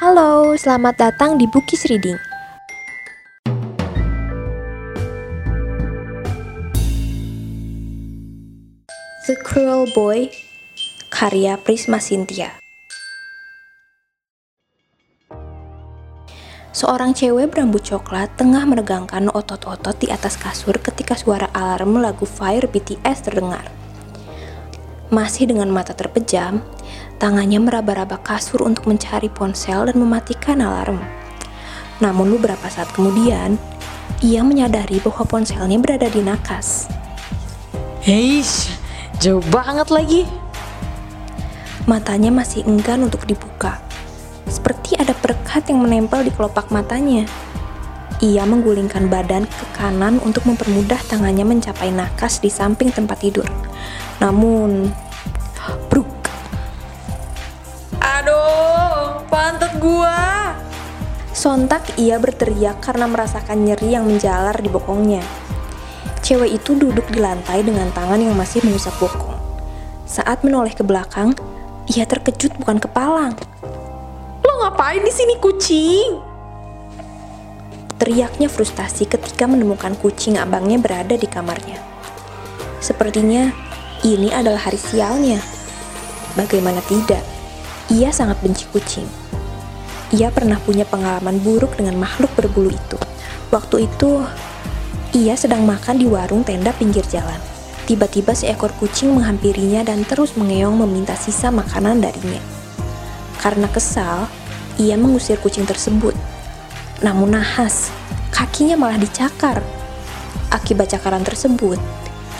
Halo, selamat datang di Bukis Reading. The Cruel Boy, karya Prisma Cynthia. Seorang cewek berambut coklat tengah meregangkan otot-otot di atas kasur ketika suara alarm lagu Fire BTS terdengar. Masih dengan mata terpejam, tangannya meraba-raba kasur untuk mencari ponsel dan mematikan alarm. Namun beberapa saat kemudian, ia menyadari bahwa ponselnya berada di nakas. Heish, jauh banget lagi. Matanya masih enggan untuk dibuka. Seperti ada perekat yang menempel di kelopak matanya. Ia menggulingkan badan ke kanan untuk mempermudah tangannya mencapai nakas di samping tempat tidur. Namun, bruk, Aduh, pantat gua. sontak ia berteriak karena merasakan nyeri yang menjalar di bokongnya. Cewek itu duduk di lantai dengan tangan yang masih mengusap bokong. Saat menoleh ke belakang, ia terkejut bukan kepalang. Lo ngapain di sini kucing? Teriaknya frustasi ketika menemukan kucing abangnya berada di kamarnya. Sepertinya ini adalah hari sialnya. Bagaimana tidak? Ia sangat benci kucing. Ia pernah punya pengalaman buruk dengan makhluk berbulu itu. Waktu itu, ia sedang makan di warung tenda pinggir jalan. Tiba-tiba seekor kucing menghampirinya dan terus mengeong meminta sisa makanan darinya. Karena kesal, ia mengusir kucing tersebut. Namun nahas, kakinya malah dicakar. Akibat cakaran tersebut,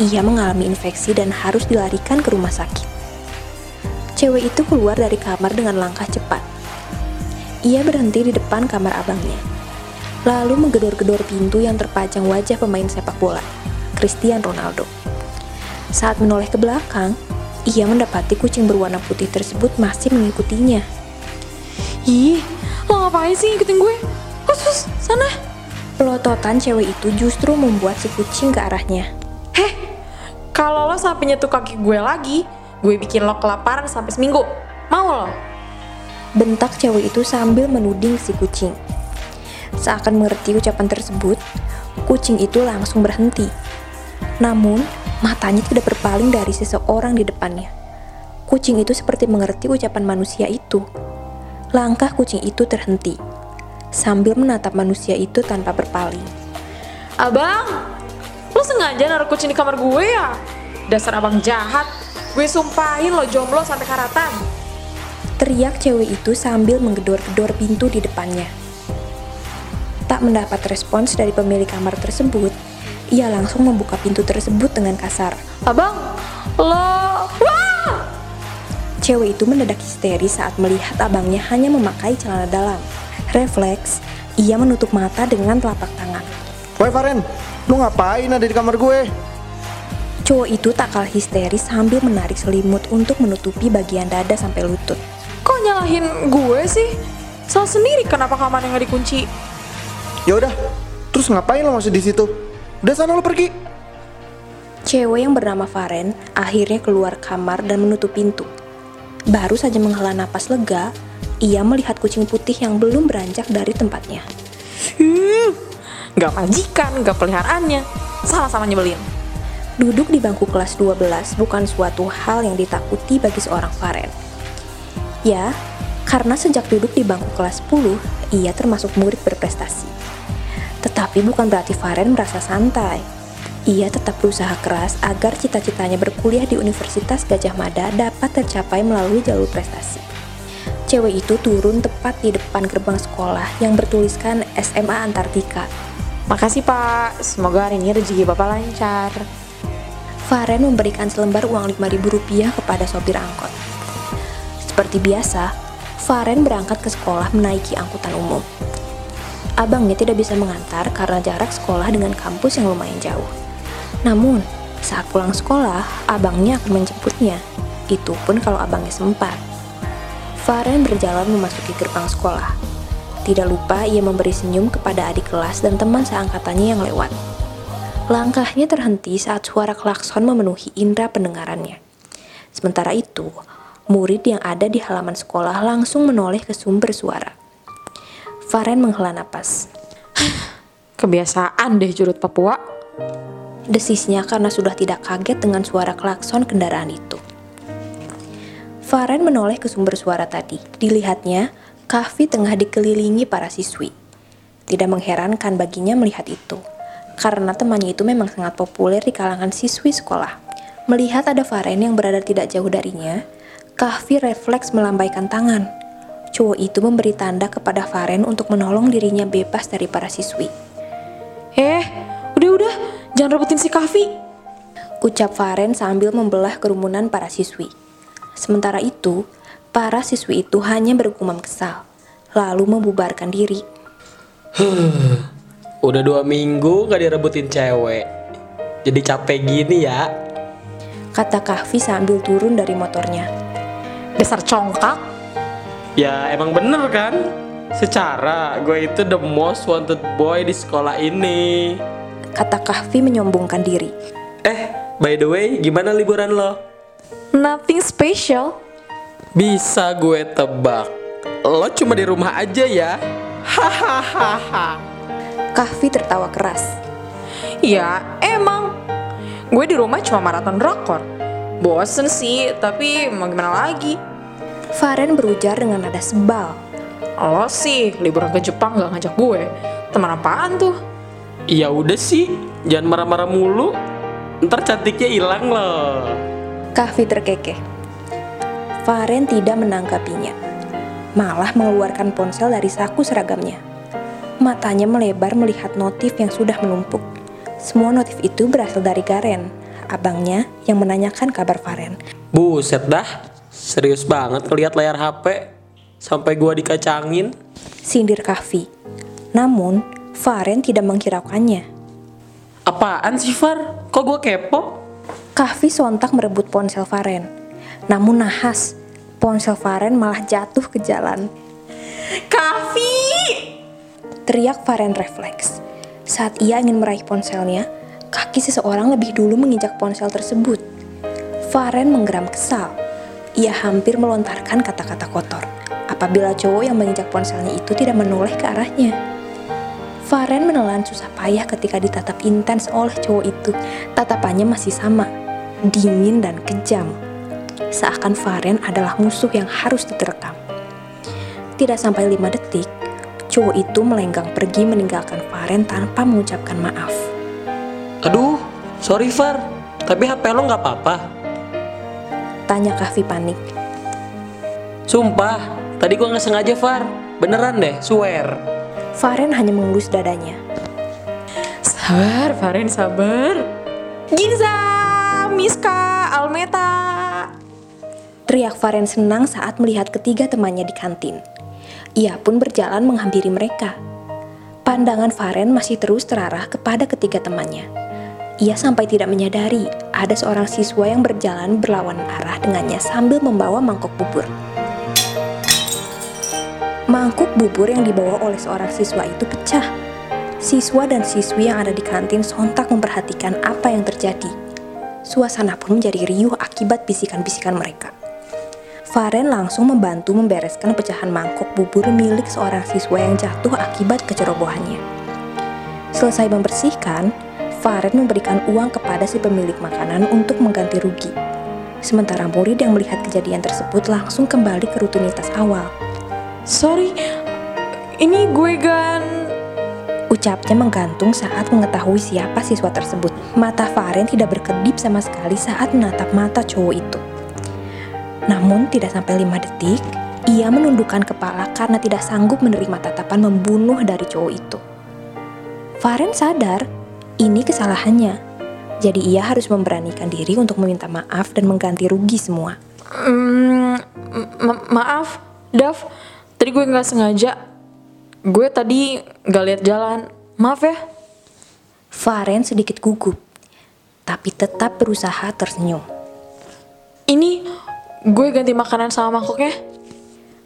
ia mengalami infeksi dan harus dilarikan ke rumah sakit. Cewek itu keluar dari kamar dengan langkah cepat. Ia berhenti di depan kamar abangnya. Lalu menggedor-gedor pintu yang terpajang wajah pemain sepak bola, Cristiano Ronaldo. Saat menoleh ke belakang, ia mendapati kucing berwarna putih tersebut masih mengikutinya. Ih, lo ngapain sih ngikutin gue? Hus, hus, sana. Pelototan cewek itu justru membuat si kucing ke arahnya. Heh, kalau lo sampai nyentuh kaki gue lagi, gue bikin lo kelaparan sampai seminggu. Mau lo? Bentak cewek itu sambil menuding si kucing. Seakan mengerti ucapan tersebut, kucing itu langsung berhenti. Namun, matanya tidak berpaling dari seseorang di depannya. Kucing itu seperti mengerti ucapan manusia itu. Langkah kucing itu terhenti, sambil menatap manusia itu tanpa berpaling. Abang, lo sengaja naruh kucing di kamar gue ya? Dasar abang jahat. Gue sumpahin lo jomblo sampai karatan. Teriak cewek itu sambil menggedor-gedor pintu di depannya. Tak mendapat respons dari pemilik kamar tersebut, ia langsung membuka pintu tersebut dengan kasar. Abang, lo... Wah! Cewek itu mendadak histeris saat melihat abangnya hanya memakai celana dalam. Refleks, ia menutup mata dengan telapak tangan. Woi Faren, lu ngapain ada di kamar gue? Cowok itu tak kalah histeris sambil menarik selimut untuk menutupi bagian dada sampai lutut. Kok nyalahin gue sih? Salah sendiri kenapa kamarnya nggak dikunci? Ya udah, terus ngapain lo masih di situ? Udah sana lo pergi. Cewek yang bernama Faren akhirnya keluar kamar dan menutup pintu. Baru saja menghela napas lega, ia melihat kucing putih yang belum beranjak dari tempatnya. Nggak majikan, nggak peliharaannya. Sama-sama nyebelin. Duduk di bangku kelas 12 bukan suatu hal yang ditakuti bagi seorang Faren. Ya, karena sejak duduk di bangku kelas 10, ia termasuk murid berprestasi. Tetapi bukan berarti Faren merasa santai. Ia tetap berusaha keras agar cita-citanya berkuliah di Universitas Gajah Mada dapat tercapai melalui jalur prestasi. Cewek itu turun tepat di depan gerbang sekolah yang bertuliskan SMA Antartika. Makasih pak, semoga hari ini rezeki bapak lancar. Faren memberikan selembar uang Rp5.000 kepada sopir angkot. Seperti biasa, Faren berangkat ke sekolah menaiki angkutan umum. Abangnya tidak bisa mengantar karena jarak sekolah dengan kampus yang lumayan jauh. Namun, saat pulang sekolah, abangnya akan menjemputnya. Itu pun kalau abangnya sempat. Faren berjalan memasuki gerbang sekolah. Tidak lupa ia memberi senyum kepada adik kelas dan teman seangkatannya yang lewat. Langkahnya terhenti saat suara klakson memenuhi indera pendengarannya. Sementara itu, murid yang ada di halaman sekolah langsung menoleh ke sumber suara. Faren menghela napas. Kebiasaan deh jurut Papua. Desisnya karena sudah tidak kaget dengan suara klakson kendaraan itu. Faren menoleh ke sumber suara tadi. Dilihatnya, kafe tengah dikelilingi para siswi. Tidak mengherankan baginya melihat itu, karena temannya itu memang sangat populer di kalangan siswi sekolah. Melihat ada Faren yang berada tidak jauh darinya, Kahfi refleks melambaikan tangan. Cowok itu memberi tanda kepada Faren untuk menolong dirinya bebas dari para siswi. Eh, udah-udah, jangan rebutin si Kavi. Ucap Faren sambil membelah kerumunan para siswi. Sementara itu, para siswi itu hanya bergumam kesal, lalu membubarkan diri. Udah dua minggu gak direbutin cewek. Jadi capek gini ya. Kata Kahfi sambil turun dari motornya. Dasar congkak. Ya emang bener kan? Secara gue itu the most wanted boy di sekolah ini. Kata Kahfi menyombongkan diri. Eh, by the way, gimana liburan lo? Nothing special. Bisa gue tebak. Lo cuma di rumah aja ya. Hahaha. Kahfi tertawa keras. Ya, emang. Gue di rumah cuma maraton drakor. Bosen sih, tapi mau gimana lagi? Faren berujar dengan nada sebal. Lo sih liburan ke Jepang gak ngajak gue. Teman apaan tuh? Ya udah sih, jangan marah-marah mulu. Ntar cantiknya hilang loh. Kahfi terkekeh. Faren tidak menanggapinya. Malah mengeluarkan ponsel dari saku seragamnya. Matanya melebar melihat notif yang sudah menumpuk. Semua notif itu berasal dari Garen, abangnya yang menanyakan kabar Faren. Buset dah, serius banget ngeliat layar HP sampai gua dikacangin. Sindir Kahfi. Namun, Faren tidak menghiraukannya. Apaan sih Far? Kok gua kepo? Kahfi sontak merebut ponsel Faren. Namun nahas, ponsel Faren malah jatuh ke jalan. Kavi! Teriak Faren refleks. Saat ia ingin meraih ponselnya, kaki seseorang lebih dulu menginjak ponsel tersebut. Faren menggeram kesal. Ia hampir melontarkan kata-kata kotor apabila cowok yang menginjak ponselnya itu tidak menoleh ke arahnya. Faren menelan susah payah ketika ditatap intens oleh cowok itu. Tatapannya masih sama, dingin dan kejam. Seakan Faren adalah musuh yang harus diterkam. Tidak sampai lima detik, cowok itu melenggang pergi meninggalkan Faren tanpa mengucapkan maaf. Aduh, sorry Far, tapi HP lo nggak apa-apa. Tanya Kahfi panik. Sumpah, tadi gua nggak sengaja Far. Beneran deh, swear. Faren hanya mengelus dadanya. Sabar, Faren, sabar. Ginza, Miska, Almeta. Teriak Faren senang saat melihat ketiga temannya di kantin. Ia pun berjalan menghampiri mereka. Pandangan Faren masih terus terarah kepada ketiga temannya. Ia sampai tidak menyadari ada seorang siswa yang berjalan berlawanan arah dengannya sambil membawa mangkok bubur. Mangkuk bubur yang dibawa oleh seorang siswa itu pecah. Siswa dan siswi yang ada di kantin sontak memperhatikan apa yang terjadi. Suasana pun menjadi riuh akibat bisikan-bisikan mereka. Faren langsung membantu membereskan pecahan mangkok bubur milik seorang siswa yang jatuh akibat kecerobohannya. Selesai membersihkan, Faren memberikan uang kepada si pemilik makanan untuk mengganti rugi. Sementara murid yang melihat kejadian tersebut langsung kembali ke rutinitas awal. Sorry, ini gue gan... Ucapnya menggantung saat mengetahui siapa siswa tersebut. Mata Faren tidak berkedip sama sekali saat menatap mata cowok itu. Namun tidak sampai lima detik, ia menundukkan kepala karena tidak sanggup menerima tatapan membunuh dari cowok itu. Faren sadar ini kesalahannya, jadi ia harus memberanikan diri untuk meminta maaf dan mengganti rugi semua. Mm, ma- maaf, Dav. Tadi gue nggak sengaja. Gue tadi nggak lihat jalan. Maaf ya. Faren sedikit gugup, tapi tetap berusaha tersenyum. Ini gue ganti makanan sama mangkoknya.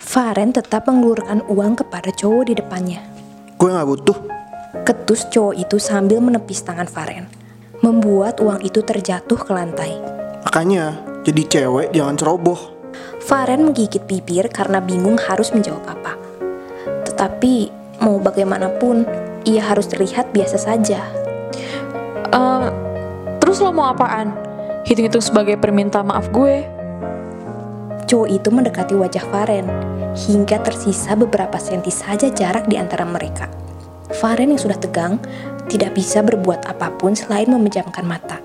Faren tetap mengelurkan uang kepada cowok di depannya. Gue nggak butuh. Ketus cowok itu sambil menepis tangan Faren, membuat uang itu terjatuh ke lantai. Makanya, jadi cewek jangan ceroboh. Faren menggigit bibir karena bingung harus menjawab apa. Tetapi Mau bagaimanapun, ia harus terlihat biasa saja. Em, terus lo mau apaan? Hitung-hitung sebagai perminta maaf gue. Cowok itu mendekati wajah Faren, hingga tersisa beberapa senti saja jarak di antara mereka. Faren yang sudah tegang, tidak bisa berbuat apa pun selain memejamkan mata.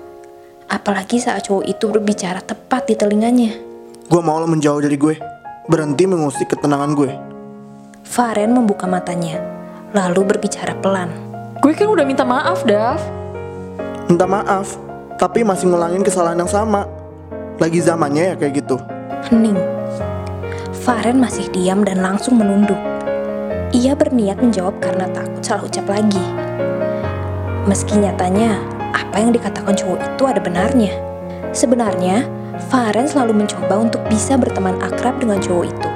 Apalagi saat cowok itu berbicara tepat di telinganya. Gue mau lo menjauh dari gue. Berhenti mengusik ketenangan gue. Faren membuka matanya, lalu berbicara pelan. Gue kan udah minta maaf, Dav. Minta maaf, tapi masih ngulangin kesalahan yang sama. Lagi zamannya ya kayak gitu. Hening. Faren masih diam dan langsung menunduk. Ia berniat menjawab karena takut salah ucap lagi. Meski nyatanya, apa yang dikatakan cowok itu ada benarnya. Sebenarnya, Faren selalu mencoba untuk bisa berteman akrab dengan cowok itu.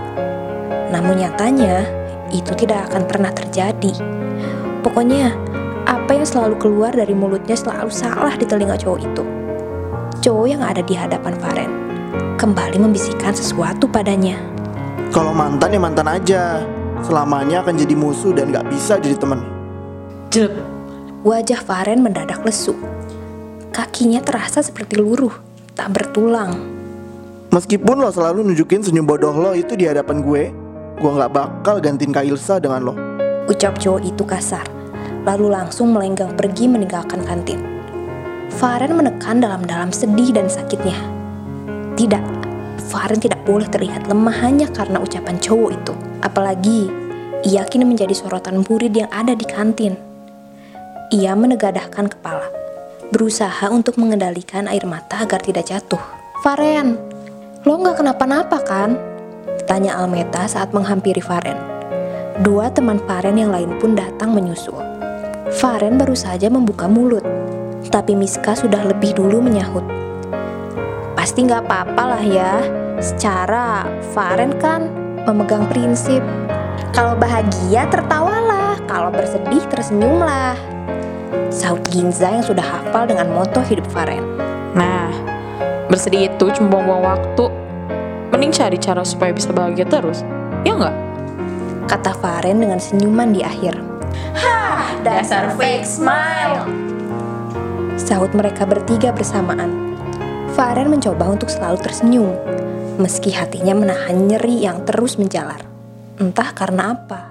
Namun nyatanya, itu tidak akan pernah terjadi. Pokoknya, apa yang selalu keluar dari mulutnya selalu salah di telinga cowok itu. Cowok yang ada di hadapan Faren kembali membisikkan sesuatu padanya. Kalau mantan ya mantan aja. Selamanya akan jadi musuh dan gak bisa jadi teman. Jelek. Wajah Faren mendadak lesu. Kakinya terasa seperti luruh, tak bertulang. Meskipun lo selalu nunjukin senyum bodoh lo itu di hadapan gue, gue gak bakal gantiin Kak Ilsa dengan lo. Ucap cowok itu kasar, lalu langsung melenggang pergi meninggalkan kantin. Faren menekan dalam-dalam sedih dan sakitnya. Tidak, Faren tidak boleh terlihat lemah hanya karena ucapan cowok itu. Apalagi, ia kini menjadi sorotan murid yang ada di kantin. Ia menegadahkan kepala, berusaha untuk mengendalikan air mata agar tidak jatuh. Faren, lo nggak kenapa-napa kan? Tanya Almeta saat menghampiri Faren. Dua teman Faren yang lain pun datang menyusul. Faren baru saja membuka mulut, tapi Miska sudah lebih dulu menyahut. Pasti nggak apa-apa lah ya, secara Faren kan memegang prinsip. Kalau bahagia tertawalah, kalau bersedih tersenyumlah. Saud Ginza yang sudah hafal dengan moto hidup Faren. Nah, bersedih itu cuma buang-buang waktu. Mending cari cara supaya bisa bahagia terus. Ya nggak? Kata Faren dengan senyuman di akhir. Dasar fake smile. Sahut mereka bertiga bersamaan. Faren mencoba untuk selalu tersenyum, meski hatinya menahan nyeri yang terus menjalar. Entah karena apa.